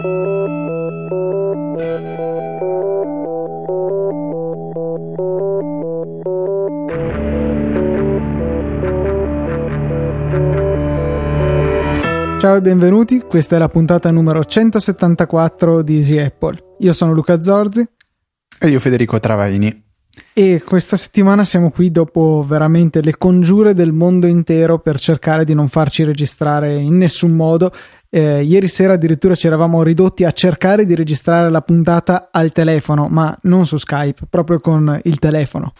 Ciao e benvenuti, questa è la puntata numero 174 di Easy Apple. Io sono Luca Zorzi. E io Federico Travaini. E questa settimana siamo qui dopo veramente le congiure del mondo intero per cercare di non farci registrare in nessun modo. Eh, ieri sera addirittura ci eravamo ridotti a cercare di registrare la puntata al telefono, ma non su Skype, proprio con il telefono.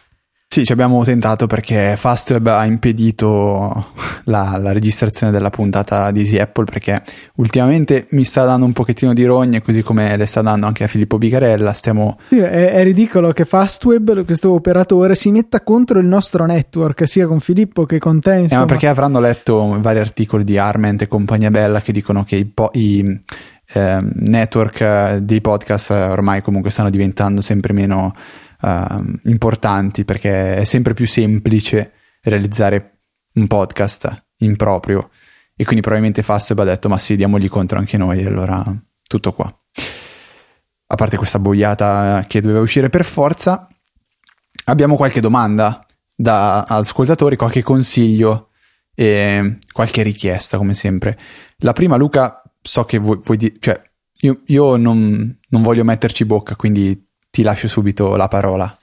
Sì, ci abbiamo tentato perché Fastweb ha impedito la, la, registrazione della puntata di Easy Apple perché ultimamente mi sta dando un pochettino di rogne, così come le sta dando anche a Filippo Bigarella. Stiamo... Sì, è, è, ridicolo che Fastweb, questo operatore, si metta contro il nostro network, sia con Filippo che con te. Eh, ma perché avranno letto vari articoli di Arment e compagnia bella che dicono che i, po- i eh, network dei podcast ormai comunque stanno diventando sempre meno uh, importanti perché è sempre più semplice realizzare un podcast in proprio. E quindi probabilmente Fastweb ha detto ma sì diamogli contro anche noi allora tutto qua. A parte questa boiata che doveva uscire per forza abbiamo qualche domanda da ascoltatori qualche consiglio e qualche richiesta come sempre. La prima Luca so che vuoi, vuoi dire cioè io, io non, non voglio metterci bocca quindi ti lascio subito la parola.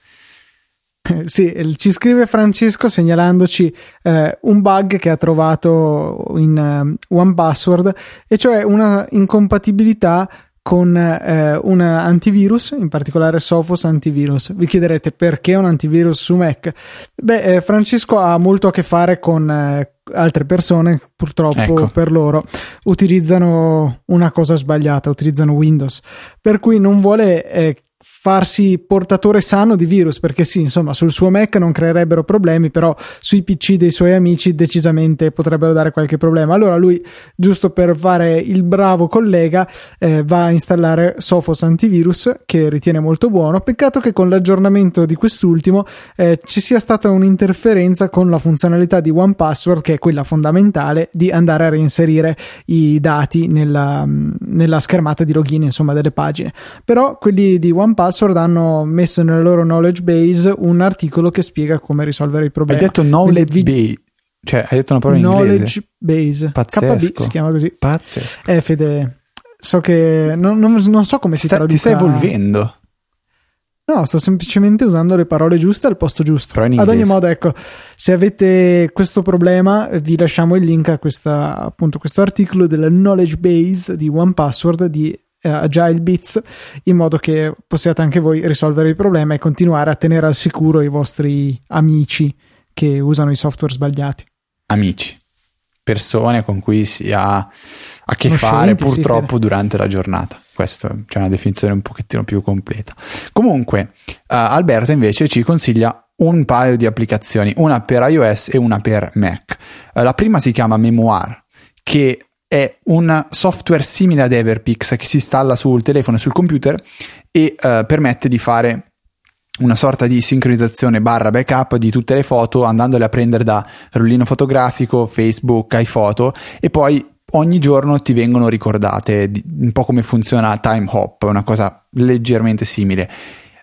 Sì, ci scrive Francesco segnalandoci eh, un bug che ha trovato in uh, One Password, e cioè una incompatibilità con eh, un antivirus, in particolare Sophos Antivirus. Vi chiederete perché un antivirus su Mac? Beh, eh, Francesco ha molto a che fare con eh, altre persone, purtroppo ecco. per loro, utilizzano una cosa sbagliata, utilizzano Windows, per cui non vuole eh, farsi portatore sano di virus perché sì insomma sul suo Mac non creerebbero problemi però sui PC dei suoi amici decisamente potrebbero dare qualche problema. Allora lui giusto per fare il bravo collega eh, va a installare Sophos antivirus che ritiene molto buono. Peccato che con l'aggiornamento di quest'ultimo eh, ci sia stata un'interferenza con la funzionalità di OnePassword che è quella fondamentale di andare a reinserire i dati nella, nella schermata di login insomma delle pagine. Però quelli di OnePassword Password hanno messo nella loro knowledge base un articolo che spiega come risolvere il problema. Hai detto knowledge base, cioè hai detto una parola in knowledge base. Pazzesco. KB si chiama così. Pazzesco. Eh, Fede, so che non, non, non so come si sta, traduca. Ti stai evolvendo. No, sto semplicemente usando le parole giuste al posto giusto. Ad ogni modo, ecco, se avete questo problema, vi lasciamo il link a questa, appunto, questo articolo della knowledge base di OnePassword di Agile Bits in modo che possiate anche voi risolvere il problema e continuare a tenere al sicuro i vostri amici che usano i software sbagliati. Amici, persone con cui si ha a che fare purtroppo sì, durante la giornata. Questa c'è una definizione un pochettino più completa. Comunque, uh, Alberto invece ci consiglia un paio di applicazioni, una per iOS e una per Mac. Uh, la prima si chiama Memoir, che è un software simile ad Everpix che si installa sul telefono e sul computer e uh, permette di fare una sorta di sincronizzazione barra backup di tutte le foto andandole a prendere da rollino fotografico, Facebook, iPhoto e poi ogni giorno ti vengono ricordate un po' come funziona Time Hop, una cosa leggermente simile.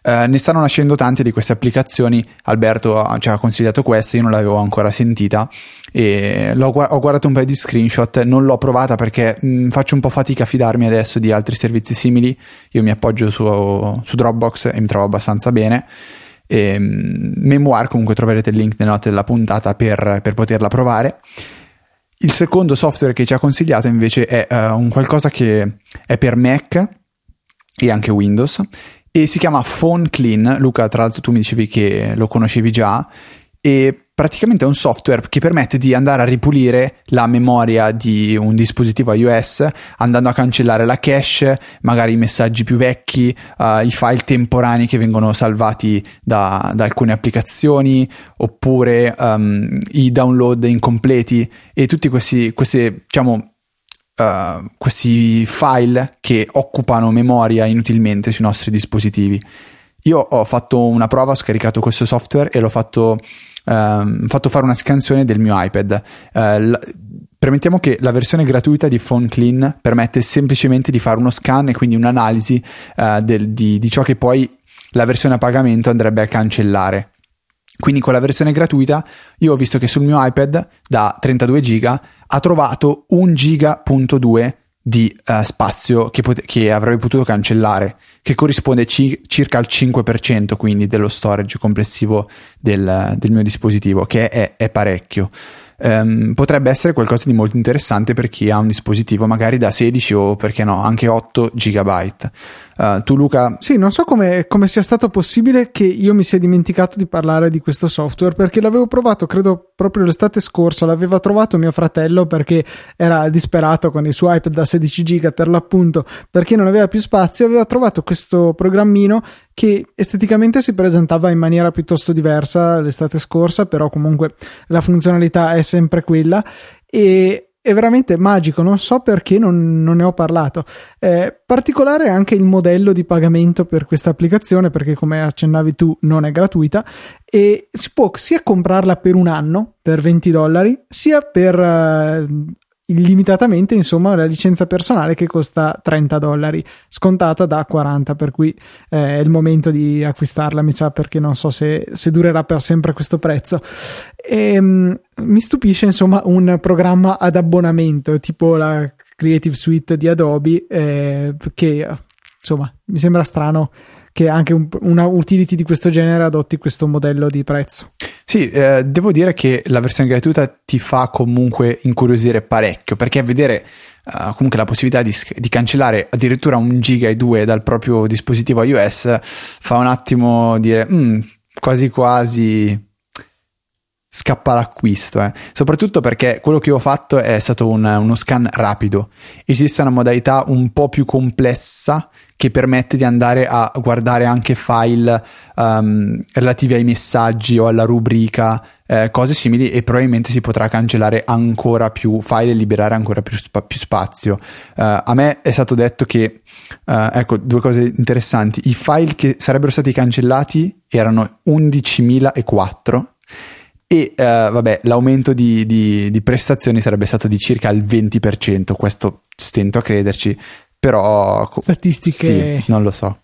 Uh, ne stanno nascendo tante di queste applicazioni. Alberto ci ha consigliato questa, io non l'avevo ancora sentita e ho guardato un paio di screenshot. Non l'ho provata perché mh, mm, faccio un po' fatica a fidarmi adesso di altri servizi simili. Io mi appoggio su, su Dropbox e mi trovo abbastanza bene. E, mh, mm, Memoir, comunque troverete il link nelle note della puntata per, per poterla provare. Il secondo software che ci ha consigliato invece è uh, un qualcosa che è per Mac e anche Windows e si chiama Phone Clean. Luca, tra l'altro tu mi dicevi che lo conoscevi già e praticamente è un software che permette di andare a ripulire la memoria di un dispositivo iOS andando a cancellare la cache, magari i messaggi più vecchi, uh, i file temporanei che vengono salvati da, da alcune applicazioni oppure um, i download incompleti e tutti questi, queste, diciamo, uh, questi file che occupano memoria inutilmente sui nostri dispositivi. Io ho fatto una prova, ho scaricato questo software e l'ho fatto, uh, fatto fare una scansione del mio iPad. Uh, l- Premettiamo che la versione gratuita di Phone Clean permette semplicemente di fare uno scan e quindi un'analisi uh, del, di, di ciò che poi la versione a pagamento andrebbe a cancellare. Quindi con la versione gratuita io ho visto che sul mio iPad da 32 giga ha trovato 1 giga.2 di uh, spazio che, pot- che, avrebbe potuto cancellare, che corrisponde ci- circa al 5% quindi dello storage complessivo del, del mio dispositivo, che è, è parecchio ehm, potrebbe essere qualcosa di molto interessante per chi ha un dispositivo magari da 16 o perché no, anche 8 GB. Uh, tu Luca? Sì, non so come, sia stato possibile che io mi sia dimenticato di parlare di questo software perché l'avevo provato, credo proprio l'estate scorsa, l'aveva trovato mio fratello perché era disperato con il suo iPad da 16 giga per l'appunto perché non aveva più spazio, aveva trovato questo programmino che esteticamente si presentava in maniera piuttosto diversa l'estate scorsa, però comunque la funzionalità è sempre quella. E è veramente magico, non so perché non, non ne ho parlato. È particolare anche il modello di pagamento per questa applicazione, perché come accennavi tu non è gratuita e si può sia comprarla per un anno per 20 dollari, sia per uh, illimitatamente insomma la licenza personale che costa 30 dollari scontata da 40 per cui eh, è il momento di acquistarla mi sa perché non so se, se durerà per sempre questo prezzo e, um, mi stupisce insomma un programma ad abbonamento tipo la Creative Suite di Adobe eh, che insomma mi sembra strano che anche un, una utility di questo genere adotti questo modello di prezzo. Sì, eh, devo dire che la versione gratuita ti fa comunque incuriosire parecchio perché vedere uh, comunque la possibilità di, di, cancellare addirittura un giga e due dal proprio dispositivo iOS fa un attimo dire mm, quasi quasi scappa l'acquisto, eh. soprattutto perché quello che ho fatto è stato un, uno scan rapido. Esiste una modalità un po' più complessa che permette di andare a guardare anche file um, relativi ai messaggi o alla rubrica, eh, cose simili e probabilmente si potrà cancellare ancora più file e liberare ancora più, spa- più spazio. Uh, a me è stato detto che, uh, ecco, due cose interessanti, i file che sarebbero stati cancellati erano 11.004 e uh, vabbè, l'aumento di, di, di, prestazioni sarebbe stato di circa il 20%, questo stento a crederci, però... Statistiche... Sì, non lo so.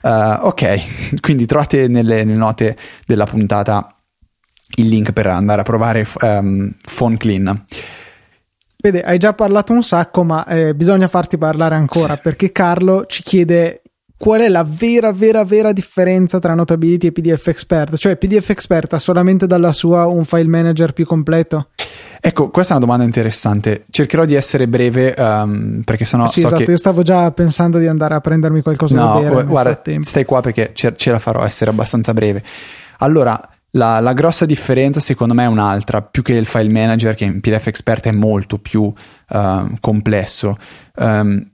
Uh, ok, quindi trovate nelle, nelle, note della puntata il link per andare a provare um, Phone Clean. Vede, hai già parlato un sacco, ma eh, bisogna farti parlare ancora perché Carlo ci chiede qual è la vera, vera, vera differenza tra Notability e PDF Expert? Cioè, PDF Expert ha solamente dalla sua un file manager più completo? Ecco, questa è una domanda interessante. Cercherò di essere breve um, perché sennò sì, so esatto, che... io stavo già pensando di andare a prendermi qualcosa no, da bere. guarda, stai qua perché ce, ce la farò essere abbastanza breve. Allora, la, la, grossa differenza secondo me è un'altra, più che il file manager che in PDF Expert è molto più uh, complesso. Um,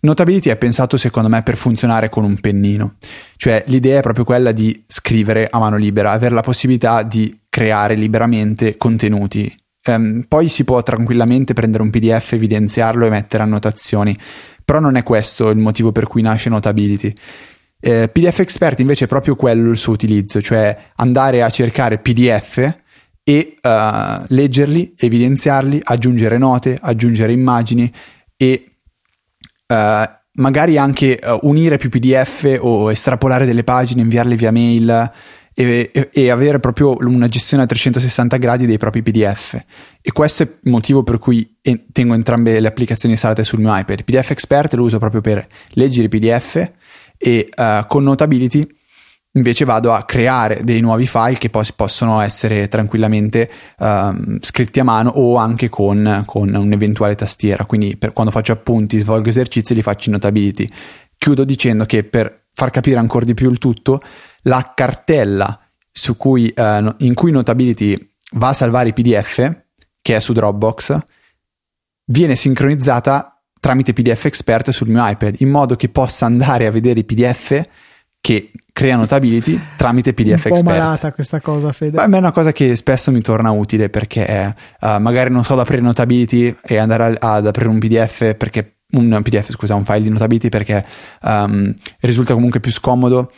Notability è pensato secondo me per funzionare con un pennino, cioè l'idea è proprio quella di scrivere a mano libera, avere la possibilità di creare liberamente contenuti. Um, poi si può tranquillamente prendere un PDF, evidenziarlo e mettere annotazioni, però non è questo il motivo per cui nasce Notability. Eh, PDF Expert invece è proprio quello il suo utilizzo, cioè andare a cercare PDF e uh, leggerli, evidenziarli, aggiungere note, aggiungere immagini e uh, magari anche uh, unire più PDF o estrapolare delle pagine, inviarle via mail e, e, avere proprio una gestione a 360 gradi dei propri PDF. E questo è il motivo per cui tengo entrambe le applicazioni installate sul mio iPad. PDF Expert lo uso proprio per leggere i PDF e uh, con Notability invece vado a creare dei nuovi file che poi possono essere tranquillamente um, scritti a mano o anche con, con, un'eventuale tastiera. Quindi per quando faccio appunti, svolgo esercizi, li faccio in Notability. Chiudo dicendo che per far capire ancora di più il tutto, la cartella cui, uh, in cui Notability va a salvare i PDF, che è su Dropbox, viene sincronizzata tramite PDF Expert sul mio iPad, in modo che possa andare a vedere i PDF che crea notability tramite PDF un po' Expert. malata questa cosa, Fede. Beh, è una cosa che spesso mi torna utile perché uh, magari non so ad aprire notability e andare a, ad aprire un PDF perché un PDF, scusa, un file di notability perché um, risulta comunque più scomodo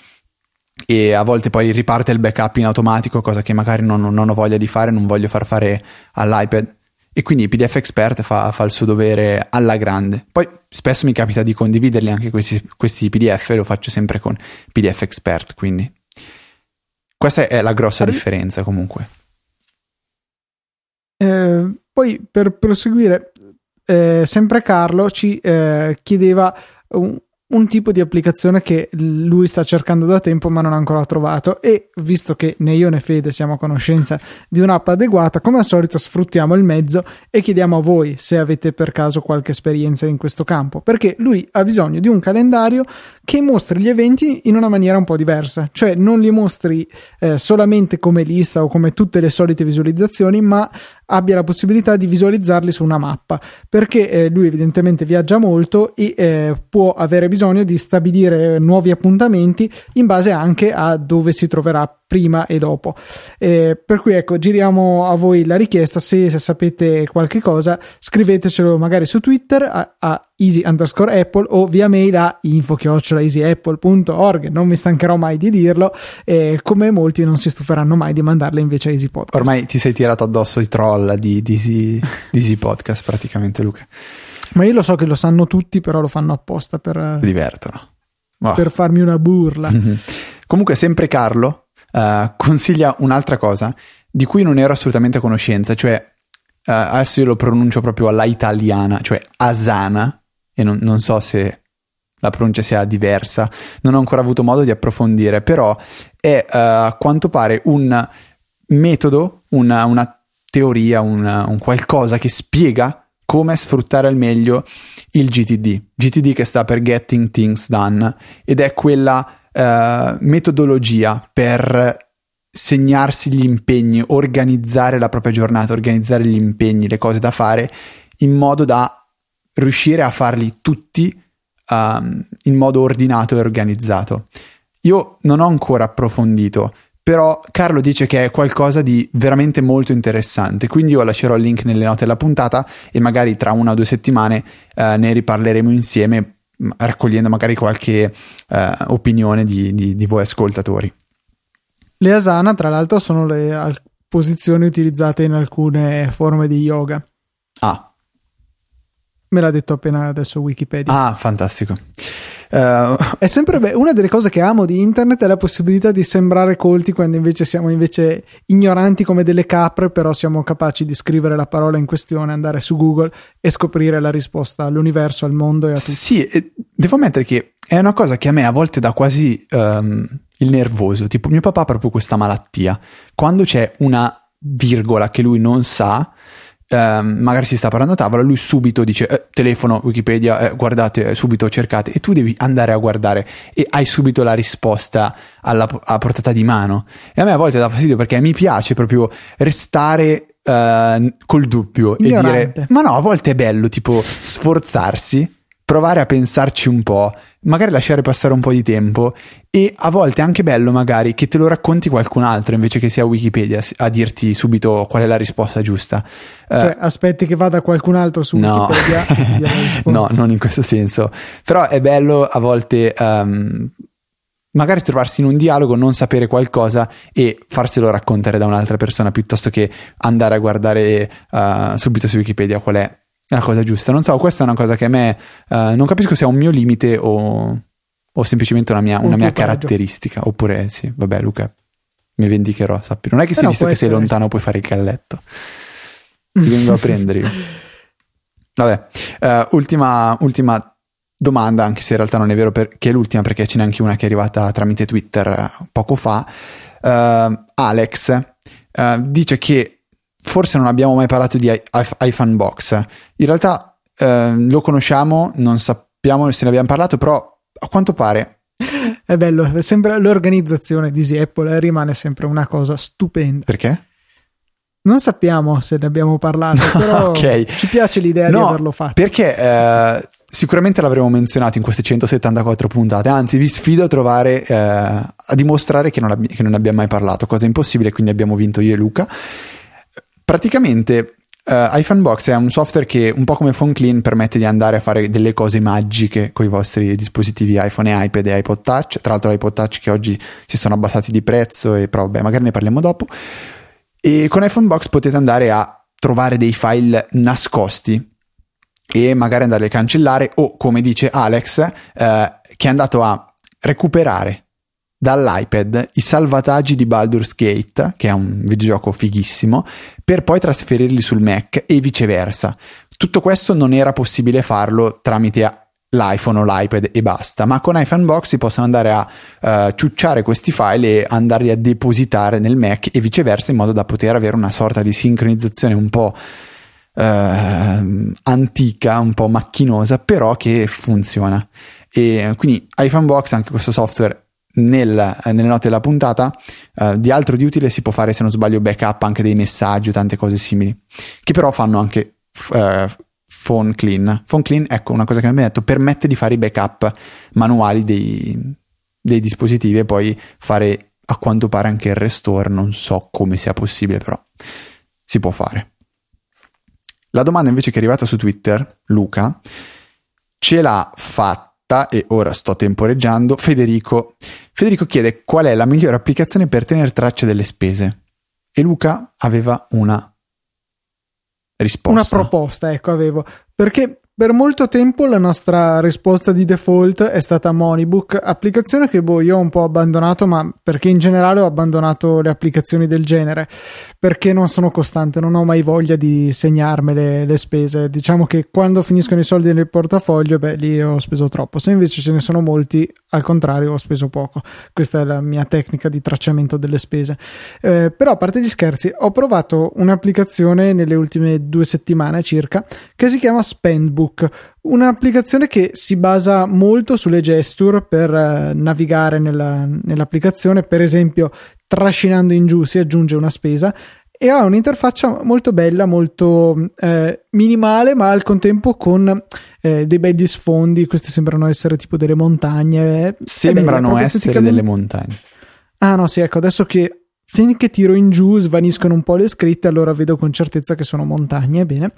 e a volte poi riparte il backup in automatico, cosa che magari non, non ho voglia di fare, non voglio far fare all'iPad e quindi PDF Expert fa, fa, il suo dovere alla grande. Poi spesso mi capita di condividerli anche questi, questi PDF, lo faccio sempre con PDF Expert, quindi questa è la grossa Arri- differenza comunque. Eh, poi per proseguire, eh, sempre Carlo ci eh, chiedeva un, un tipo di applicazione che lui sta cercando da tempo ma non ha ancora trovato. E visto che né io né Fede siamo a conoscenza di un'app adeguata come al solito sfruttiamo il mezzo e chiediamo a voi se avete per caso qualche esperienza in questo campo. Perché lui ha bisogno di un calendario che mostri gli eventi in una maniera un po' diversa cioè non li mostri eh, solamente come lista o come tutte le solite visualizzazioni ma abbia la possibilità di visualizzarli su una mappa perché eh, lui evidentemente viaggia molto e eh, può avere bisogno di stabilire nuovi appuntamenti in base anche a dove si troverà prima e dopo. Eh, per cui ecco, giriamo a voi la richiesta. Se, se, sapete qualche cosa, scrivetecelo magari su Twitter a, a easy underscore apple o via mail a info easyapple.org. Non mi stancherò mai di dirlo, eh, come molti non si stuferanno mai di mandarle invece a Easy Podcast. Ormai ti sei tirato addosso i troll di, di, Easy, di Easy Podcast, praticamente, Luca. Ma io lo so che lo sanno tutti, però lo fanno apposta per. Divertono. Oh. Per farmi una burla. Mm-hmm. Comunque, sempre Carlo uh, consiglia un'altra cosa di cui non ero assolutamente a conoscenza, cioè uh, adesso io lo pronuncio proprio alla italiana, cioè Asana, e non, non, so se la pronuncia sia diversa, non ho ancora avuto modo di approfondire, però è uh, a quanto pare un metodo, una, una teoria, una, un qualcosa che spiega come sfruttare al meglio il GTD. GTD che sta per Getting Things Done ed è quella uh, metodologia per segnarsi gli impegni, organizzare la propria giornata, organizzare gli impegni, le cose da fare, in modo da riuscire a farli tutti um, in modo ordinato e organizzato. Io non ho ancora approfondito, però Carlo dice che è qualcosa di veramente molto interessante, quindi io lascerò il link nelle note della puntata e magari tra una o due settimane uh, ne riparleremo insieme raccogliendo magari qualche eh, opinione di, di, di, voi ascoltatori. Le asana, tra l'altro, sono le al- posizioni utilizzate in alcune forme di yoga. Ah. Me l'ha detto appena adesso Wikipedia. Ah, fantastico. Uh, è sempre be- una delle cose che amo di internet è la possibilità di sembrare colti quando invece siamo invece ignoranti come delle capre, però siamo capaci di scrivere la parola in questione, andare su Google e scoprire la risposta all'universo, al mondo e a tutto. Sì, devo ammettere che è una cosa che a me a volte dà quasi um, il nervoso. Tipo, mio papà ha proprio questa malattia. Quando c'è una virgola che lui non sa, Ehm, magari si sta parlando a tavola, lui subito dice eh, telefono, Wikipedia, eh, guardate, eh, subito cercate e tu devi andare a guardare e hai subito la risposta alla, a portata di mano. E a me a volte dà fastidio perché mi piace proprio restare uh, col dubbio Ignorante. e dire ma no, a volte è bello tipo sforzarsi provare a pensarci un po', magari lasciare passare un po' di tempo e a volte è anche bello magari che te lo racconti qualcun altro invece che sia Wikipedia a dirti subito qual è la risposta giusta. Eh, cioè, uh, aspetti che vada qualcun altro su no. Wikipedia No, non in questo senso. Però è bello a volte um, magari trovarsi in un dialogo, non sapere qualcosa e farselo raccontare da un'altra persona piuttosto che andare a guardare uh, subito su Wikipedia qual è la cosa giusta. Non so, questa è una cosa che a me uh, non capisco se è un mio limite o, o semplicemente una mia, una mia caratteristica. Oppure sì, vabbè, Luca, mi vendicherò. Sappi. Non è che se visto che essere. sei lontano puoi fare il calletto. Ti vengo a prendere io. Vabbè, uh, ultima, ultima domanda, anche se in realtà non è vero perché è l'ultima, perché ce n'è anche una che è arrivata tramite Twitter eh, poco fa. Uh, Alex dice che forse non abbiamo mai parlato di iPhone Box. In realtà eh, lo conosciamo, non sappiamo se ne abbiamo parlato, però a quanto pare. È bello, sembra l'organizzazione di Apple eh, rimane sempre una cosa stupenda. Perché? Non sappiamo se ne abbiamo parlato, però okay. ci piace l'idea no, di averlo fatto. Perché eh, sicuramente l'avremo menzionato in queste 174 puntate, anzi vi sfido a trovare, eh, a dimostrare che non, abbi- che non abbiamo mai parlato, cosa impossibile, quindi abbiamo vinto io e Luca. Praticamente uh, iPhone Box è un software che un po' come PhoneClean permette di andare a fare delle cose magiche con i vostri dispositivi iPhone e iPad e iPod Touch. Tra l'altro l'iPod Touch che oggi si sono abbassati di prezzo e però vabbè, magari ne parliamo dopo. E con iPhone Box potete andare a trovare dei file nascosti e magari andarli a cancellare o come dice Alex eh, che è andato a recuperare dall'iPad i salvataggi di Baldur's Gate, che è un videogioco fighissimo, per poi trasferirli sul Mac e viceversa. Tutto questo non era possibile farlo tramite l'iPhone o l'iPad e basta, ma con iPhone Box si possono andare a uh, ciucciare questi file e andarli a depositare nel Mac e viceversa in modo da poter avere una sorta di sincronizzazione un po' uh, antica, un po' macchinosa, però che funziona. E quindi iPhone Box, anche questo software nel, nelle note della puntata uh, di altro di utile si può fare se non sbaglio backup anche dei messaggi o tante cose simili che però fanno anche uh, phone clean. Phone clean ecco una cosa che mi ha detto permette di fare i backup manuali dei, dei dispositivi e poi fare a quanto pare anche il restore. Non so come sia possibile però si può fare. La domanda invece che è arrivata su Twitter Luca ce l'ha fatta e ora sto temporeggiando, Federico. Federico chiede qual è la migliore applicazione per tenere traccia delle spese. E Luca aveva una risposta. Una proposta, ecco, avevo. Perché per molto tempo la nostra risposta di default è stata Moneybook, applicazione che boh, io ho un po' abbandonato, ma perché in generale ho abbandonato le applicazioni del genere, perché non sono costante, non ho mai voglia di segnarmele le spese. Diciamo che quando finiscono i soldi nel portafoglio, beh, lì ho speso troppo. Se invece ce ne sono molti, al contrario, ho speso poco. Questa è la mia tecnica di tracciamento delle spese. Eh, però, a parte gli scherzi, ho provato un'applicazione nelle ultime due settimane circa che si chiama Spendbook Facebook, un'applicazione che si basa molto sulle gesture per eh, navigare nella, nell'applicazione, per esempio trascinando in giù si aggiunge una spesa e ha un'interfaccia molto bella, molto eh, minimale, ma al contempo con eh, dei belli sfondi. Queste sembrano essere tipo delle montagne. Sembrano bella, essere delle montagne. Ah, no, sì, ecco, adesso che finché tiro in giù svaniscono un po' le scritte, allora vedo con certezza che sono montagne. Bene.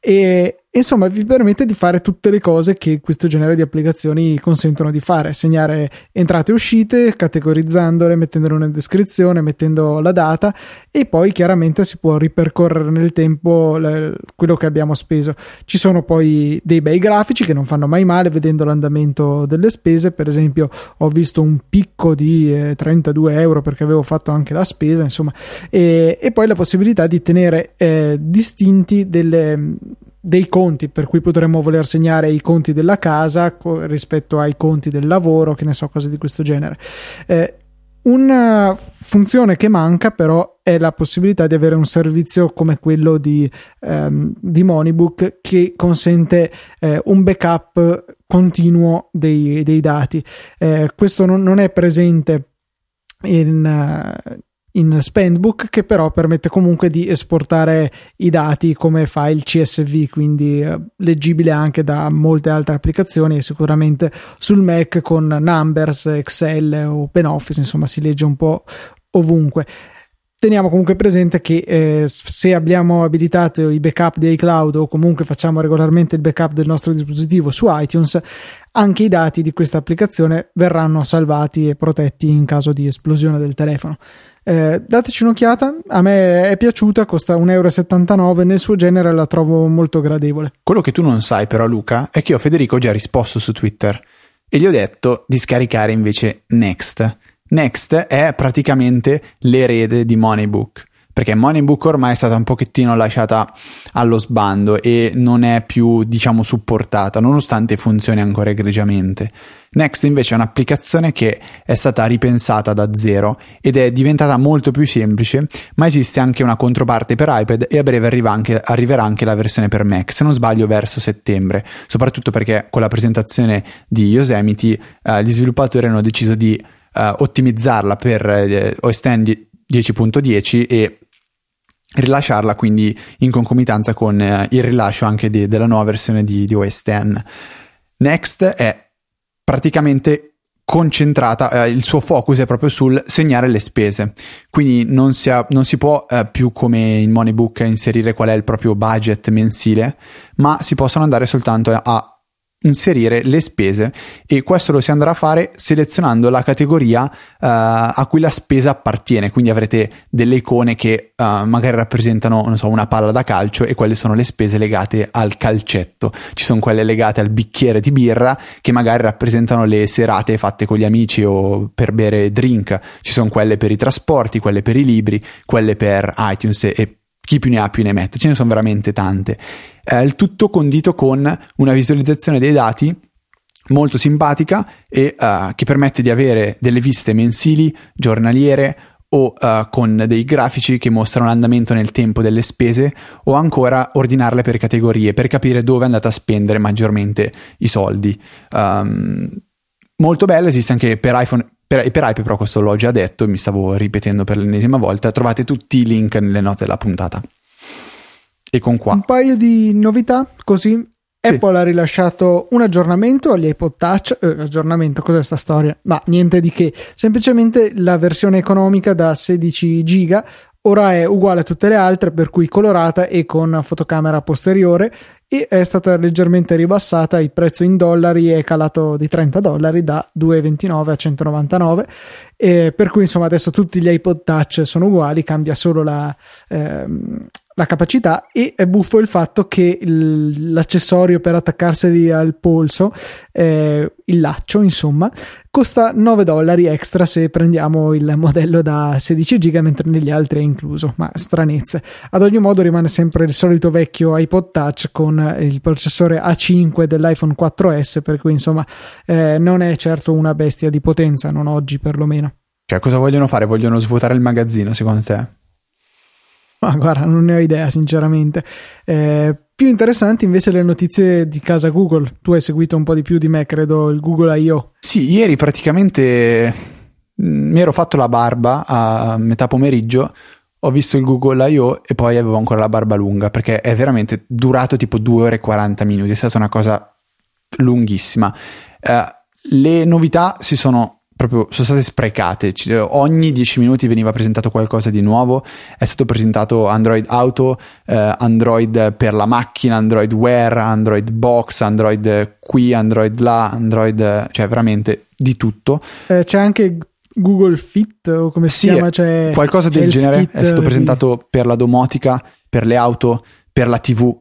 E, insomma vi permette di fare tutte le cose che questo genere di applicazioni consentono di fare. Segnare entrate e uscite categorizzandole mettendole una descrizione mettendo la data e poi chiaramente si può ripercorrere nel tempo le, quello che abbiamo speso. Ci sono poi dei bei grafici che non fanno mai male vedendo l'andamento delle spese. Per esempio ho visto un picco di eh, 32 euro perché avevo fatto anche la spesa insomma. E, e poi la possibilità di tenere eh, distinti delle dei conti per cui potremmo voler segnare i conti della casa co- rispetto ai conti del lavoro, che ne so, cose di questo genere. Eh, una funzione che manca però è la possibilità di avere un servizio come quello di, ehm, di Moneybook che consente eh, un backup continuo dei, dei dati. Eh, questo non, non, è presente in, in Spendbook che però permette comunque di esportare i dati come file CSV quindi eh, leggibile anche da molte altre applicazioni e sicuramente sul Mac con Numbers, Excel o OpenOffice insomma si legge un po' ovunque Teniamo comunque presente che eh, se abbiamo abilitato i backup di iCloud o comunque facciamo regolarmente il backup del nostro dispositivo su iTunes, anche i dati di questa applicazione verranno salvati e protetti in caso di esplosione del telefono. Eh, dateci un'occhiata, a me è piaciuta, costa 1,79 euro, nel suo genere la trovo molto gradevole. Quello che tu non sai però Luca è che io a Federico ho già risposto su Twitter e gli ho detto di scaricare invece Next. Next è praticamente l'erede di Moneybook perché Moneybook ormai è stata un pochettino lasciata allo sbando e non è più, diciamo, supportata, nonostante funzioni ancora egregiamente. Next invece è un'applicazione che è stata ripensata da zero ed è diventata molto più semplice, ma esiste anche una controparte per iPad e a breve arriva anche, arriverà anche la versione per Mac, se non sbaglio verso settembre, soprattutto perché con la presentazione di Yosemite eh, gli sviluppatori hanno deciso di eh, ottimizzarla per eh, X 10.10 e rilasciarla quindi in concomitanza con eh, il rilascio anche di, della nuova versione di, di, OS X. Next è praticamente concentrata, eh, il suo focus è proprio sul segnare le spese, quindi non si, ha, non si può eh, più come in Moneybook inserire qual è il proprio budget mensile, ma si possono andare soltanto a inserire le spese e questo lo si andrà a fare selezionando la categoria uh, a cui la spesa appartiene. Quindi avrete delle icone che uh, magari rappresentano so, una palla da calcio e quelle sono le spese legate al calcetto. Ci sono quelle legate al bicchiere di birra che magari rappresentano le serate fatte con gli amici o per bere drink. Ci sono quelle per i trasporti quelle per i libri quelle per iTunes e chi più ne ha più ne mette, ce ne sono veramente tante. Eh, il tutto condito con una visualizzazione dei dati molto simpatica e uh, che permette di avere delle viste mensili, giornaliere o uh, con dei grafici che mostrano l'andamento nel tempo delle spese o ancora ordinarle per categorie per capire dove andate a spendere maggiormente i soldi. Um, molto bello, esiste anche per iPhone per, per Hype però questo l'ho già detto, mi stavo ripetendo per l'ennesima volta, trovate tutti i link nelle note della puntata. E con qua. Un paio di novità così. Sì. Apple ha rilasciato un aggiornamento agli iPod Touch. Eh, aggiornamento, cos'è questa storia? Ma niente di che. Semplicemente la versione economica da 16 giga ora è uguale a tutte le altre, per cui colorata e con fotocamera posteriore e è stata leggermente ribassata, il prezzo in dollari è calato di 30 dollari da 2,29 a 199 e per cui insomma adesso tutti gli iPod Touch sono uguali, cambia solo la, ehm, la capacità e è buffo il fatto che l'accessorio per attaccarseli al polso, eh, il laccio insomma, costa 9 dollari extra se prendiamo il modello da 16 giga mentre negli altri è incluso, ma stranezze. Ad ogni modo rimane sempre il solito vecchio iPod Touch con il processore A5 dell'iPhone 4S per cui insomma eh, non è certo una bestia di potenza, non oggi perlomeno. Cioè cosa vogliono fare? Vogliono svuotare il magazzino secondo te? Ma guarda, non ne ho idea, sinceramente. Eh, più interessanti invece le notizie di casa Google. Tu hai seguito un po' di più di me, credo, il Google I.O. Sì, ieri praticamente mm, mi ero fatto la barba a metà pomeriggio, ho visto il Google I.O. e poi avevo ancora la barba lunga perché è veramente durato tipo 2 ore e 40 minuti, è stata una cosa lunghissima. Eh, le novità si sono proprio sono state sprecate. Ogni 10 minuti veniva presentato qualcosa di nuovo. È stato presentato Android Auto, eh, Android per la macchina, Android Wear, Android Box, Android qui, Android là, Android, cioè veramente di tutto. Eh, c'è anche Google Fit o come si sì, chiama? Cioè qualcosa del genere. Fit, è stato presentato di... per la domotica, per le auto, per la TV,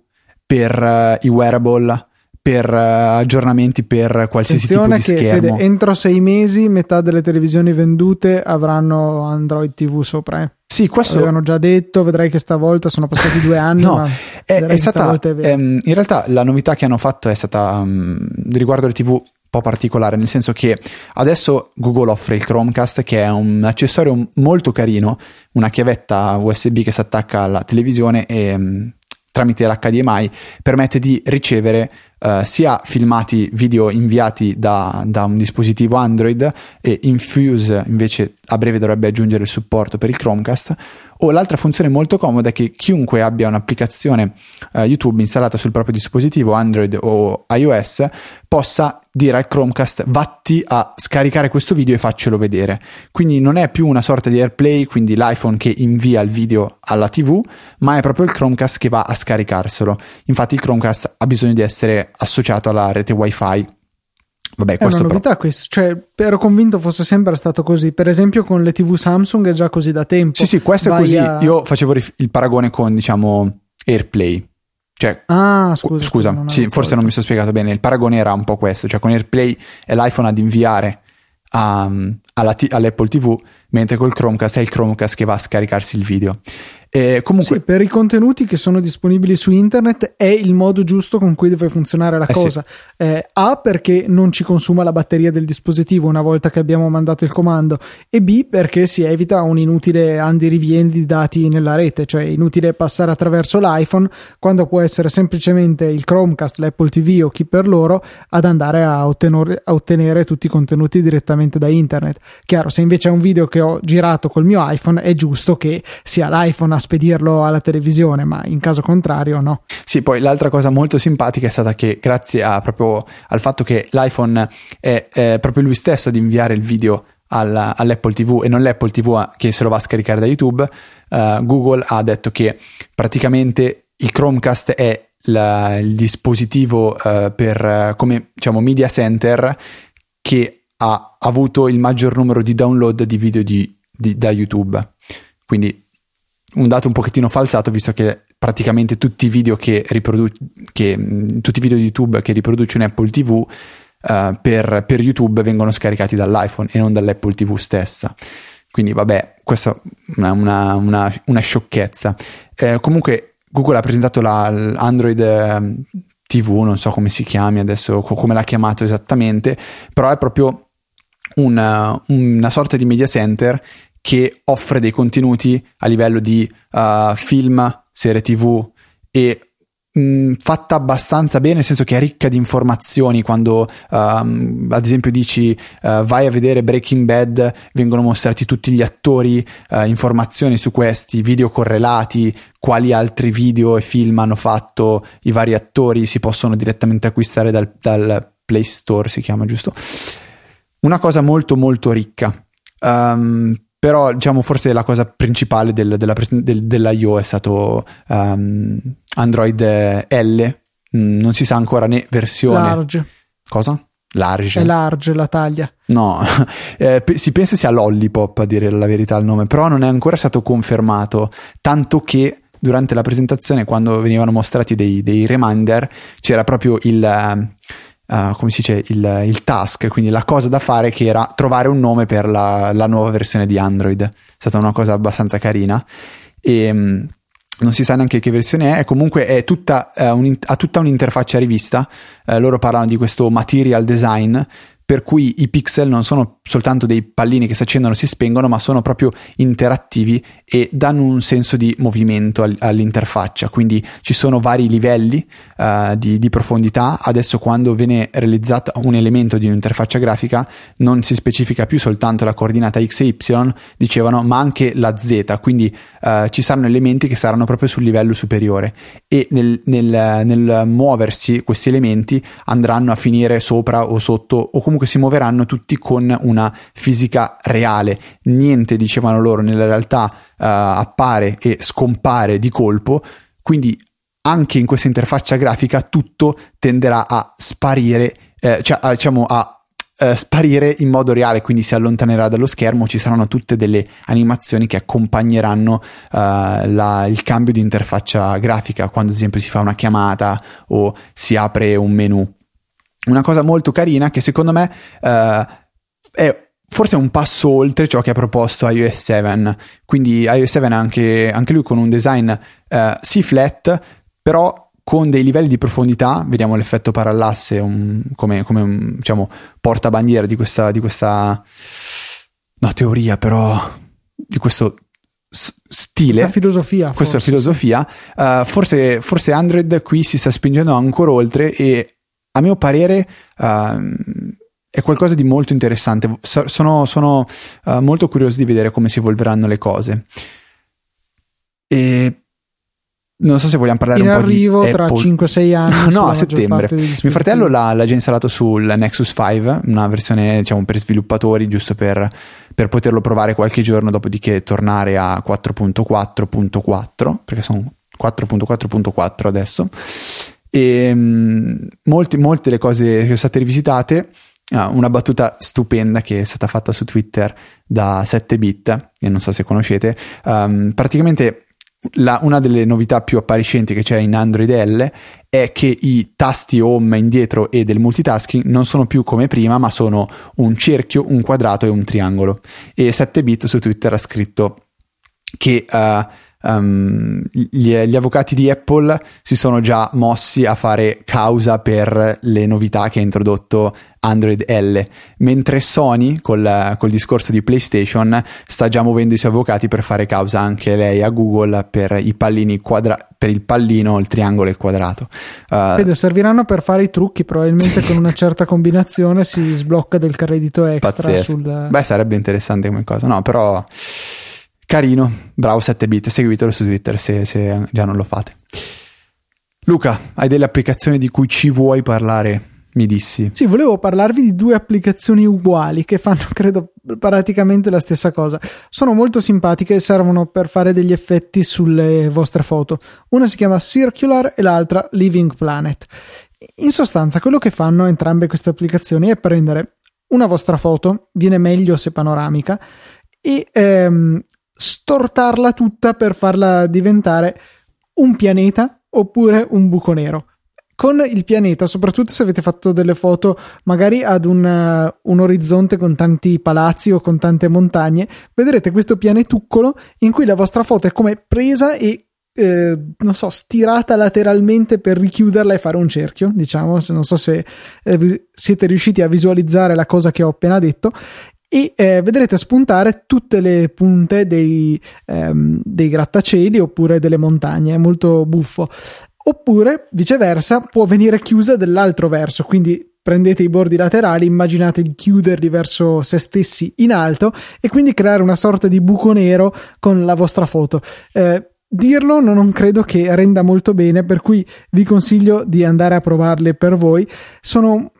per uh, i wearable per uh, aggiornamenti per qualsiasi Attenzione tipo di che, schermo. Fede, entro sei mesi metà delle televisioni vendute avranno Android TV sopra. Eh. Sì, questo avevano già detto, vedrai che stavolta sono passati due anni. no, è, è stata è ehm, in realtà la novità che hanno fatto è stata um, riguardo le TV un po' particolare, nel senso che adesso Google offre il Chromecast che è un accessorio molto carino, una chiavetta USB che si attacca alla televisione e um, tramite l'HDMI permette di ricevere uh, sia filmati video inviati da, da, un dispositivo Android e Infuse invece a breve dovrebbe aggiungere il supporto per il Chromecast o l'altra funzione molto comoda è che chiunque abbia un'applicazione uh, YouTube installata sul proprio dispositivo Android o iOS possa dire al Chromecast vatti a scaricare questo video e faccelo vedere. Quindi non è più una sorta di AirPlay, quindi l'iPhone che invia il video alla TV, ma è proprio il Chromecast che va a scaricarselo. Infatti il Chromecast ha bisogno di essere associato alla rete WiFi Vabbè, è una novità però... questo, cioè ero convinto fosse sempre stato così. Per esempio con le TV Samsung è già così da tempo. Sì, sì, questo Vai è così. A... Io facevo il paragone con, diciamo, AirPlay. Cioè, ah, scusa, scusa non sì, forse non mi sono spiegato bene. Il paragone era un po' questo, cioè con AirPlay è l'iPhone ad inviare a, t- all'Apple TV, mentre col Chromecast è il Chromecast che va a scaricarsi il video. Eh, comunque... Sì, per i contenuti che sono disponibili su internet è il modo giusto con cui deve funzionare la eh cosa. Sì. Eh, A perché non ci consuma la batteria del dispositivo una volta che abbiamo mandato il comando e B perché si evita un inutile andirivieni di dati nella rete, cioè inutile passare attraverso l'iPhone quando può essere semplicemente il Chromecast, l'Apple TV o chi per loro ad andare a ottenere, a ottenere tutti i contenuti direttamente da internet. Chiaro, se invece è un video che ho girato col mio iPhone è giusto che sia l'iPhone a spedirlo alla televisione, ma in caso contrario no. Sì, poi l'altra cosa molto simpatica è stata che grazie a, proprio al fatto che l'iPhone è, è proprio lui stesso ad inviare il video alla, all'Apple TV e non l'Apple TV che se lo va a scaricare da YouTube, uh, Google ha detto che praticamente il Chromecast è la, il dispositivo uh, per, come diciamo, media center che ha avuto il maggior numero di download di video di, di, da YouTube. Quindi un dato un pochettino falsato, visto che praticamente tutti i video che riproduce, che, tutti i video di YouTube che riproduce un Apple TV uh, per, per YouTube vengono scaricati dall'iPhone e non dall'Apple TV stessa. Quindi vabbè, questa è una, una, una, una sciocchezza. Eh, comunque Google ha presentato l'Android ehm, TV, non so come si chiami adesso, come l'ha chiamato esattamente, però è proprio una, una sorta di media center che offre dei contenuti a livello di uh, film, serie tv e mh, mm, fatta abbastanza bene, nel senso che è ricca di informazioni quando um, ad esempio dici uh, vai a vedere Breaking Bad, vengono mostrati tutti gli attori, uh, informazioni su questi, video correlati, quali altri video e film hanno fatto i vari attori, si possono direttamente acquistare dal, dal Play Store, si chiama giusto? Una cosa molto molto ricca. Um, però diciamo forse la cosa principale del, della, del, dell'IO è stato um, Android L, mm, non si sa ancora né versione. Large. Cosa? Large. È large la taglia. No, eh, si pensa sia Lollipop a dire la verità il nome, però non è ancora stato confermato, tanto che durante la presentazione quando venivano mostrati dei, dei reminder c'era proprio il... Uh, uh, come si dice, il, il, task, quindi la cosa da fare che era trovare un nome per la, la nuova versione di Android. È stata una cosa abbastanza carina. E, um, non si sa neanche che versione è, comunque è tutta, uh, un, ha tutta un'interfaccia rivista. Uh, loro parlano di questo material design per cui i pixel non sono soltanto dei pallini che si accendono e si spengono, ma sono proprio interattivi e danno un senso di movimento all'interfaccia. Quindi ci sono vari livelli uh, di, di, profondità. Adesso, quando viene realizzato un elemento di un'interfaccia grafica, non si specifica più soltanto la coordinata x e y, dicevano, ma anche la z. Quindi uh, ci saranno elementi che saranno proprio sul livello superiore e nel, nel, nel muoversi questi elementi andranno a finire sopra o sotto o comunque comunque si muoveranno tutti con una fisica reale. Niente, dicevano loro, nella realtà uh, appare e scompare di colpo, quindi anche in questa interfaccia grafica tutto tenderà a sparire, eh, cioè a, diciamo a Uh, sparire in modo reale, quindi si allontanerà dallo schermo, ci saranno tutte delle animazioni che accompagneranno uh, la, il cambio di interfaccia grafica, quando ad esempio si fa una chiamata o si apre un menu una cosa molto carina che secondo me uh, è forse un passo oltre ciò che ha proposto iOS 7. Quindi iOS 7 anche, anche lui con un design uh, sì flat, però con dei livelli di profondità, vediamo l'effetto parallasse un, come, come un diciamo, portabandiera di questa, di questa no, teoria, però di questo stile, questa filosofia, questa forse. filosofia uh, forse, forse Android qui si sta spingendo ancora oltre e a mio parere uh, è qualcosa di molto interessante. sono, sono uh, molto curioso di vedere come si evolveranno le cose. E non so se vogliamo parlare In un po' di arrivo tra 5-6 anni. no, a settembre. Mio fratello l'ha, l'ha, già installato sul Nexus 5, una versione diciamo per sviluppatori, giusto per, per poterlo provare qualche giorno, dopodiché tornare a 4.4.4, perché sono 4.4.4 adesso. E um, molte, le cose che sono state rivisitate. Ah, una battuta stupenda che è stata fatta su Twitter da 7bit, che non so se conoscete. Um, praticamente la, una delle novità più appariscenti che c'è in Android L è che i tasti home indietro e del multitasking non sono più come prima, ma sono un cerchio, un quadrato e un triangolo. E 7bit su Twitter ha scritto che uh, um, gli, gli, avvocati di Apple si sono già mossi a fare causa per le novità che ha introdotto Android L, mentre Sony col, col discorso di PlayStation sta già muovendo i suoi avvocati per fare causa anche lei a Google per i pallini quadra- per il pallino, il triangolo e il quadrato. Uh, Vede, serviranno per fare i trucchi, probabilmente con una certa combinazione si sblocca del credito extra sul... Beh, sarebbe interessante come cosa, no, però Carino, bravo 7bit, seguitelo su Twitter se, se già non lo fate. Luca, hai delle applicazioni di cui ci vuoi parlare mi dissi. Sì, volevo parlarvi di due applicazioni uguali che fanno, credo, praticamente la stessa cosa. Sono molto simpatiche e servono per fare degli effetti sulle vostre foto. Una si chiama Circular e l'altra Living Planet. In sostanza, quello che fanno entrambe queste applicazioni è prendere una vostra foto, viene meglio se panoramica, e ehm, stortarla tutta per farla diventare un pianeta oppure un buco nero. Con il pianeta, soprattutto se avete fatto delle foto magari ad un, uh, un, orizzonte con tanti palazzi o con tante montagne, vedrete questo pianetuccolo in cui la vostra foto è come presa e eh, non so, stirata lateralmente per richiuderla e fare un cerchio, diciamo, se non so se eh, siete riusciti a visualizzare la cosa che ho appena detto e eh, vedrete spuntare tutte le punte dei, ehm, dei grattacieli oppure delle montagne, è molto buffo oppure viceversa può venire chiusa dall'altro verso, quindi prendete i bordi laterali, immaginate di chiuderli verso se stessi in alto e quindi creare una sorta di buco nero con la vostra foto. Eh, dirlo non credo che renda molto bene, per cui vi consiglio di andare a provarle per voi. Sono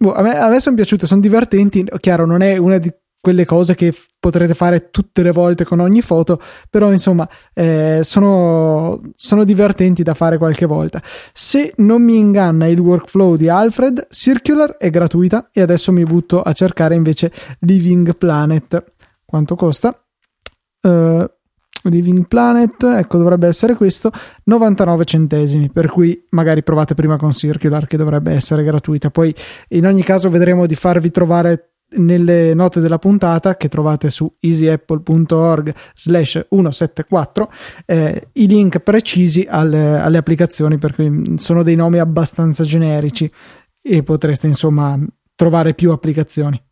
boh, a me, a me sono piaciute, sono divertenti. Chiaro, non è una di quelle cose che potrete fare tutte le volte con ogni foto, però insomma eh, sono, sono divertenti da fare qualche volta. Se non mi inganna il workflow di Alfred, Circular è gratuita e adesso mi butto a cercare invece Living Planet. Quanto costa? Uh, Living Planet, ecco dovrebbe essere questo, 99 centesimi, per cui magari provate prima con Circular che dovrebbe essere gratuita, poi in ogni caso vedremo di farvi trovare nelle note della puntata che trovate su easyapple.org slash 174 eh, i link precisi alle, alle applicazioni perché sono dei nomi abbastanza generici e potreste insomma trovare più applicazioni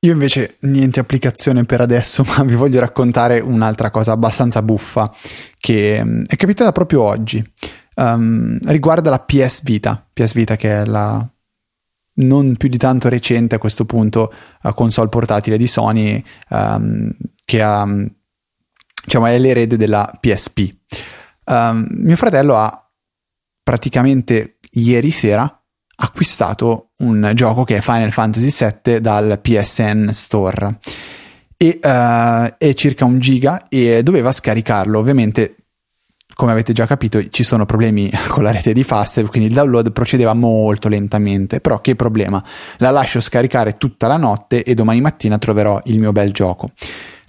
io invece niente applicazione per adesso, ma vi voglio raccontare un'altra cosa abbastanza buffa che mm, è capitata proprio oggi. Um, riguarda la PS Vita, PS Vita che è la non più di tanto recente a questo punto uh, console portatile di Sony um, che ha, diciamo, è l'erede della PSP. Um, mio fratello ha praticamente ieri sera acquistato un gioco che è Final Fantasy VII dal PSN Store. E uh, è circa un giga e doveva scaricarlo. Ovviamente come avete già capito ci sono problemi con la rete di Fastweb, quindi il download procedeva molto lentamente, però che problema, la lascio scaricare tutta la notte e domani mattina troverò il mio bel gioco.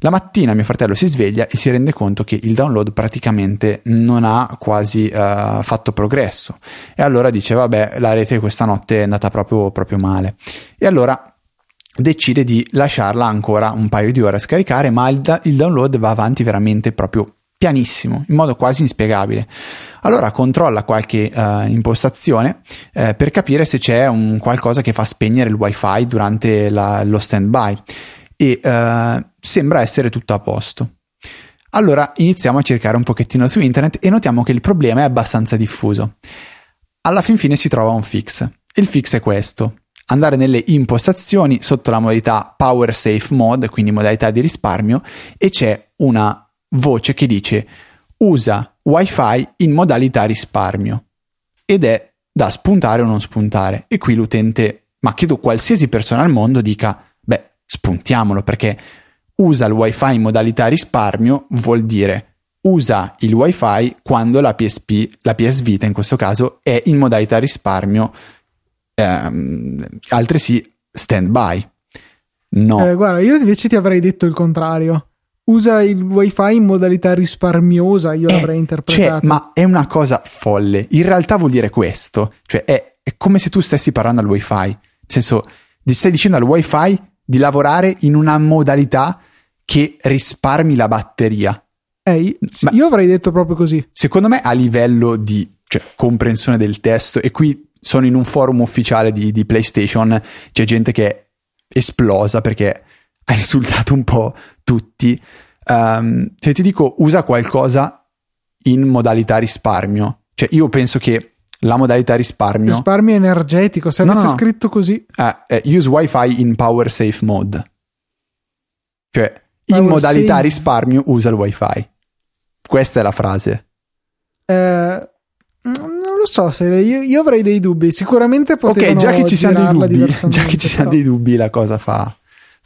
La mattina mio fratello si sveglia e si rende conto che il download praticamente non ha quasi uh, fatto progresso. E allora dice vabbè la rete questa notte è andata proprio, proprio male. E allora decide di lasciarla ancora un paio di ore a scaricare ma il, da- il download va avanti veramente proprio pianissimo, in modo quasi inspiegabile. Allora controlla qualche uh, impostazione eh, per capire se c'è un qualcosa che fa spegnere il wifi durante la, lo standby e uh, sembra essere tutto a posto. Allora iniziamo a cercare un pochettino su internet e notiamo che il problema è abbastanza diffuso. Alla fin fine si trova un fix. Il fix è questo. Andare nelle impostazioni sotto la modalità Power Safe Mode, quindi modalità di risparmio, e c'è una voce che dice usa wifi in modalità risparmio ed è da spuntare o non spuntare e qui l'utente ma credo qualsiasi persona al mondo dica spuntiamolo perché usa il wifi in modalità risparmio vuol dire usa il wifi quando la PSP, la PS Vita in questo caso, è in modalità risparmio, ehm, altresì stand by. No. Eh, guarda, io invece ti avrei detto il contrario usa il wifi in modalità risparmiosa, io eh, l'avrei cioè, interpretato. Cioè, ma è una cosa folle. In realtà vuol dire questo. Cioè, è, è come se tu stessi parlando al wifi. Nel senso, ti stai dicendo al wifi di lavorare in una modalità che risparmi la batteria. Eh, ma io avrei detto proprio così. Secondo me a livello di cioè, comprensione del testo, e qui sono in un forum ufficiale di, di PlayStation, c'è gente che è esplosa perché ha insultato un po' tutti. Um, se ti dico usa qualcosa in modalità risparmio, cioè io penso che la modalità risparmio. Risparmio energetico, se avesse no, no. scritto così. Eh, eh, use wifi in power safe mode. Cioè, power in modalità safe. risparmio usa il wifi. Questa è la frase. Eh, non lo so se io, io avrei dei dubbi. Sicuramente potevano Ok, già che ci siamo dei dubbi, già che ci siamo dei dubbi, la cosa fa,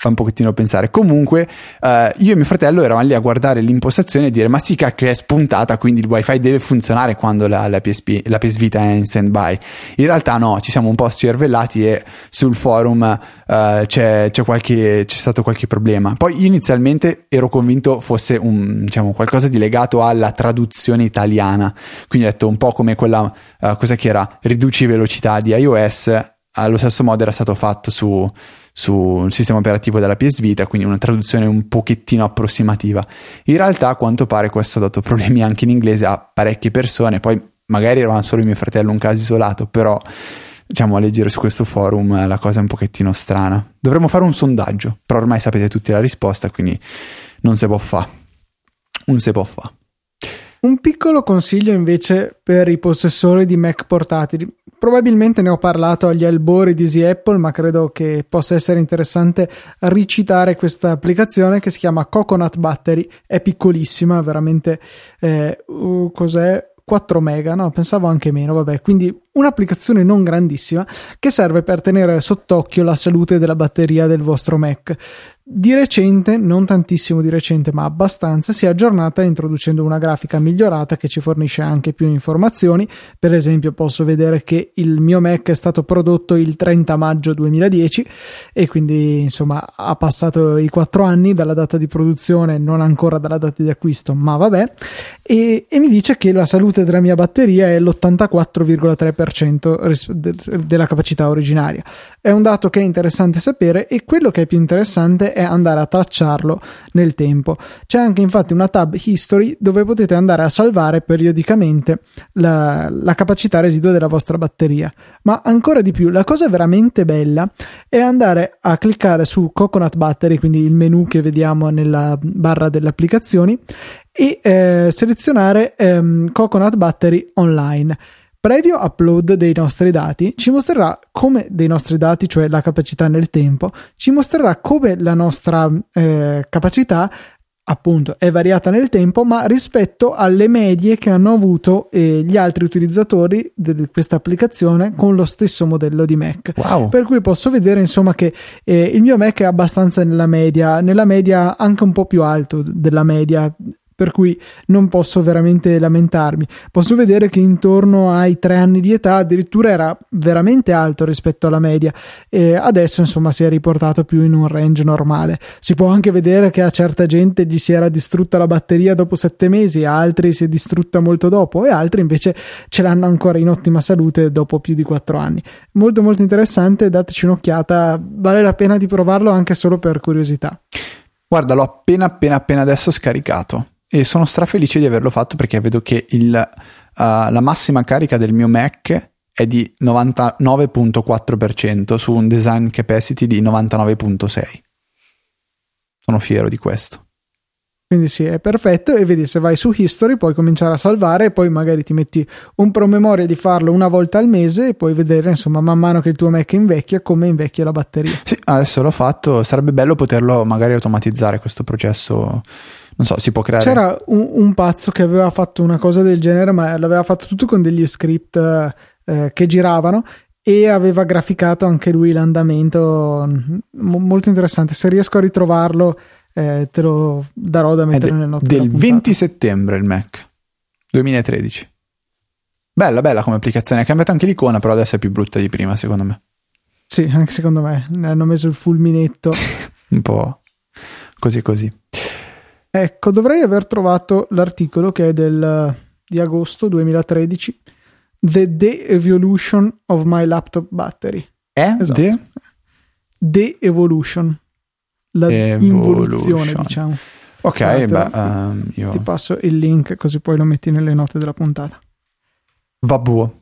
fa un pochettino pensare. Comunque, eh, io e mio fratello eravamo lì a guardare l'impostazione e dire: Ma sì, cacchio, è spuntata, quindi il wifi deve funzionare quando la, la, PSP, la PS Vita è in standby. In realtà, no, ci siamo un po' scervellati e sul forum eh, c'è, c'è, qualche, c'è stato qualche problema. Poi inizialmente ero convinto fosse un, diciamo, qualcosa di legato alla traduzione italiana. Quindi ho detto un po' come quella, uh, cosa che era riduci velocità di iOS. Allo stesso modo era stato fatto su, sul sistema operativo della PS Vita, quindi una traduzione un pochettino approssimativa. In realtà a quanto pare questo ha dato problemi anche in inglese a parecchie persone, poi magari eravamo solo mio fratello un caso isolato, però diciamo a leggere su questo forum la cosa è un pochettino strana. Dovremmo fare un sondaggio, però ormai sapete tutti la risposta, quindi non si può fare. Non si può fare. Un piccolo consiglio invece per i possessori di Mac portatili. Probabilmente ne ho parlato agli albori di Easy Apple, ma credo che possa essere interessante ricitare questa applicazione che si chiama Coconut Battery. È piccolissima, veramente. Eh, uh, cos'è? 4 mega, no, pensavo anche meno, vabbè, quindi un'applicazione non grandissima che serve per tenere sott'occhio la salute della batteria del vostro Mac. Di recente, non tantissimo di recente, ma abbastanza, si è aggiornata introducendo una grafica migliorata che ci fornisce anche più informazioni. Per esempio, posso vedere che il mio Mac è stato prodotto il 30 maggio 2010 e quindi, insomma, ha passato i 4 anni dalla data di produzione, non ancora dalla data di acquisto, ma vabbè. E, e mi dice che la salute della mia batteria è l'84,3% della capacità originaria. È un dato che è interessante sapere e quello che è più interessante è è andare a tracciarlo nel tempo. C'è anche infatti una tab History dove potete andare a salvare periodicamente la, la capacità residua della vostra batteria. Ma ancora di più, la cosa veramente bella è andare a cliccare su Coconut Battery, quindi il menu che vediamo nella barra delle applicazioni, e eh, selezionare ehm, Coconut Battery Online. Previo upload dei nostri dati, ci mostrerà come dei nostri dati, cioè la capacità nel tempo, ci mostrerà come la nostra eh, capacità appunto è variata nel tempo, ma rispetto alle medie che hanno avuto eh, gli altri utilizzatori di questa applicazione con lo stesso modello di Mac. Wow. Per cui posso vedere insomma che eh, il mio Mac è abbastanza nella media, nella media anche un po' più alto della media per cui non posso veramente lamentarmi. Posso vedere che intorno ai tre anni di età addirittura era veramente alto rispetto alla media e adesso insomma si è riportato più in un range normale. Si può anche vedere che a certa gente gli si era distrutta la batteria dopo sette mesi, a altri si è distrutta molto dopo e altri invece ce l'hanno ancora in ottima salute dopo più di quattro anni. Molto molto interessante, dateci un'occhiata, vale la pena di provarlo anche solo per curiosità. Guarda, l'ho appena appena appena adesso scaricato e sono strafelice di averlo fatto perché vedo che il, uh, la massima carica del mio Mac è di 99.4% su un design capacity di 99.6. Sono fiero di questo. Quindi sì, è perfetto e vedi se vai su History puoi cominciare a salvare e poi magari ti metti un promemoria di farlo una volta al mese e puoi vedere insomma man mano che il tuo Mac invecchia come invecchia la batteria. Sì, adesso l'ho fatto, sarebbe bello poterlo magari automatizzare questo processo non so, si può creare. C'era un, un, pazzo che aveva fatto una cosa del genere, ma l'aveva fatto tutto con degli script eh, che giravano e aveva graficato anche lui l'andamento. M- molto interessante. Se riesco a ritrovarlo, eh, te lo darò da mettere de- nelle note. Del 20 settembre il Mac 2013. Bella, bella come applicazione. Ha cambiato anche l'icona, però adesso è più brutta di prima, secondo me. Sì, anche secondo me. Ne hanno messo il fulminetto. Un po' così così. Ecco, dovrei aver trovato l'articolo che è del, di agosto 2013, The De-Evolution of My Laptop Battery. Eh? Esatto. The? De-Evolution. La involuzione, diciamo. Ok, Guarda, beh, um, io... ti passo il link così poi lo metti nelle note della puntata. Va buono.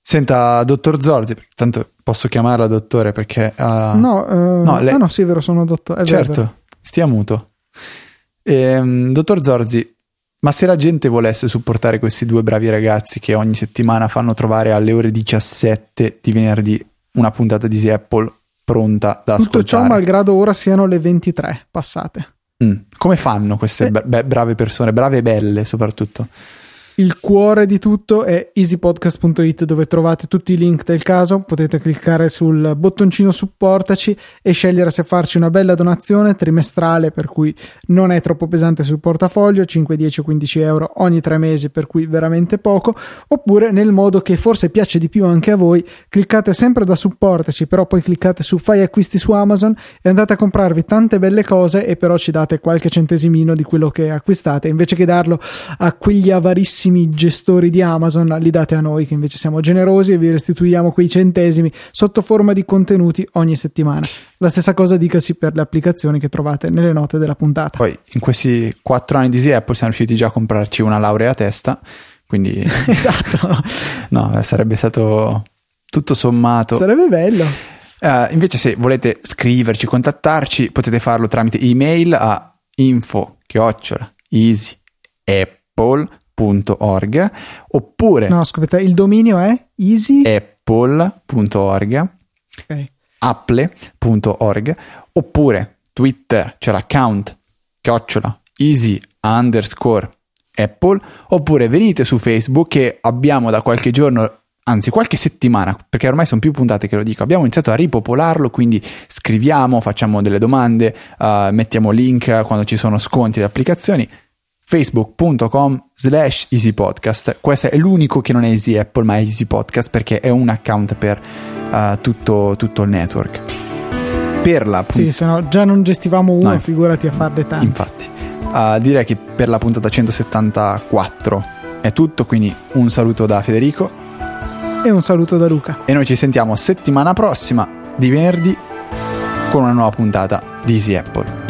Senta, dottor Zorzi, tanto posso chiamarla dottore perché... Uh... No, uh, no, lei... ah, no, sì, è vero, sono dottore. certo, vero. stia muto. Ehm, dottor Zorzi, ma se la gente volesse supportare questi due bravi ragazzi che ogni settimana fanno trovare alle ore 17 di venerdì una puntata di Easy Apple pronta da Tutto ascoltare. ciò malgrado ora siano le 23 passate. Mm. Come fanno queste eh. brave persone, brave e belle soprattutto? Il cuore di tutto è easypodcast.it dove trovate tutti i link del caso, potete cliccare sul bottoncino supportaci e scegliere se farci una bella donazione trimestrale per cui non è troppo pesante sul portafoglio, 5, 10 o 15 euro ogni tre mesi per cui veramente poco, oppure nel modo che forse piace di più anche a voi, cliccate sempre da supportaci, però poi cliccate su fai acquisti su Amazon e andate a comprarvi tante belle cose e però ci date qualche centesimino di quello che acquistate, invece che darlo a quegli avarissimi gestori di Amazon, li date a noi che invece siamo generosi e vi restituiamo quei centesimi sotto forma di contenuti ogni settimana. La stessa cosa dicasi per le applicazioni che trovate nelle note della puntata. Poi in questi quattro anni di Easy Apple siamo riusciti già a comprarci una laurea a testa, quindi... esatto. no, sarebbe stato tutto sommato... Sarebbe bello. Uh, invece se volete scriverci, contattarci, potete farlo tramite email a info chiocciola easyapple.org oppure No, scusate, il dominio è easyapple.org okay. apple.org oppure Twitter, c'è l'account chiocciola easy underscore apple oppure venite su Facebook che abbiamo da qualche giorno anzi qualche settimana, perché ormai sono più puntate che lo dico, abbiamo iniziato a ripopolarlo, quindi scriviamo, facciamo delle domande, uh, mettiamo link quando ci sono sconti le applicazioni, facebook.com slash easypodcast, questo è l'unico che non è Easy Apple ma è Easy Podcast perché è un account per uh, tutto, tutto, il network. Per la punt- sì, se no già non gestivamo uno, no, figurati a farne tanti. Infatti, uh, direi che per la puntata 174 è tutto, quindi un saluto da Federico e un saluto da Luca. E noi ci sentiamo settimana prossima di venerdì con una nuova puntata di Easy Apple.